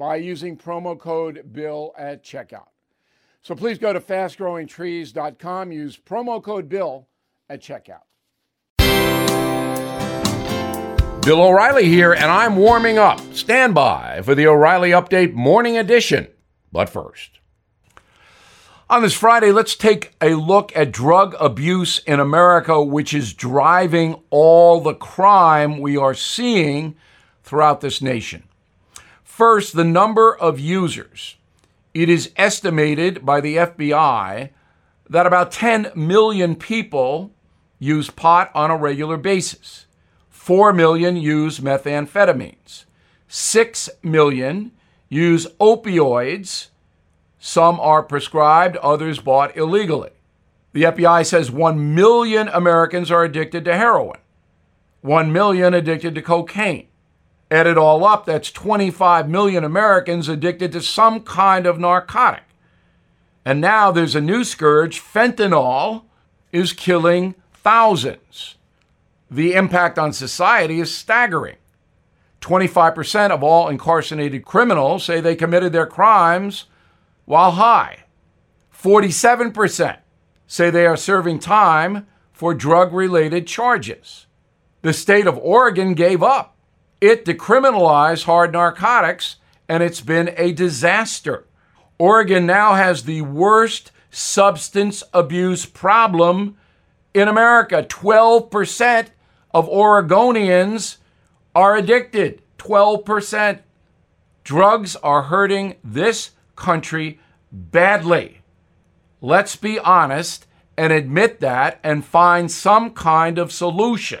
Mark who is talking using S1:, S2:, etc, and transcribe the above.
S1: by using promo code BILL at checkout. So please go to fastgrowingtrees.com, use promo code BILL at checkout.
S2: Bill O'Reilly here, and I'm warming up. Stand by for the O'Reilly Update Morning Edition. But first, on this Friday, let's take a look at drug abuse in America, which is driving all the crime we are seeing throughout this nation. First, the number of users. It is estimated by the FBI that about 10 million people use pot on a regular basis. 4 million use methamphetamines. 6 million use opioids. Some are prescribed, others bought illegally. The FBI says 1 million Americans are addicted to heroin, 1 million addicted to cocaine, Add it all up, that's 25 million Americans addicted to some kind of narcotic. And now there's a new scourge fentanyl is killing thousands. The impact on society is staggering. 25% of all incarcerated criminals say they committed their crimes while high. 47% say they are serving time for drug related charges. The state of Oregon gave up it decriminalized hard narcotics, and it's been a disaster. Oregon now has the worst substance abuse problem in America. 12% of Oregonians are addicted. 12%. Drugs are hurting this country badly. Let's be honest and admit that and find some kind of solution.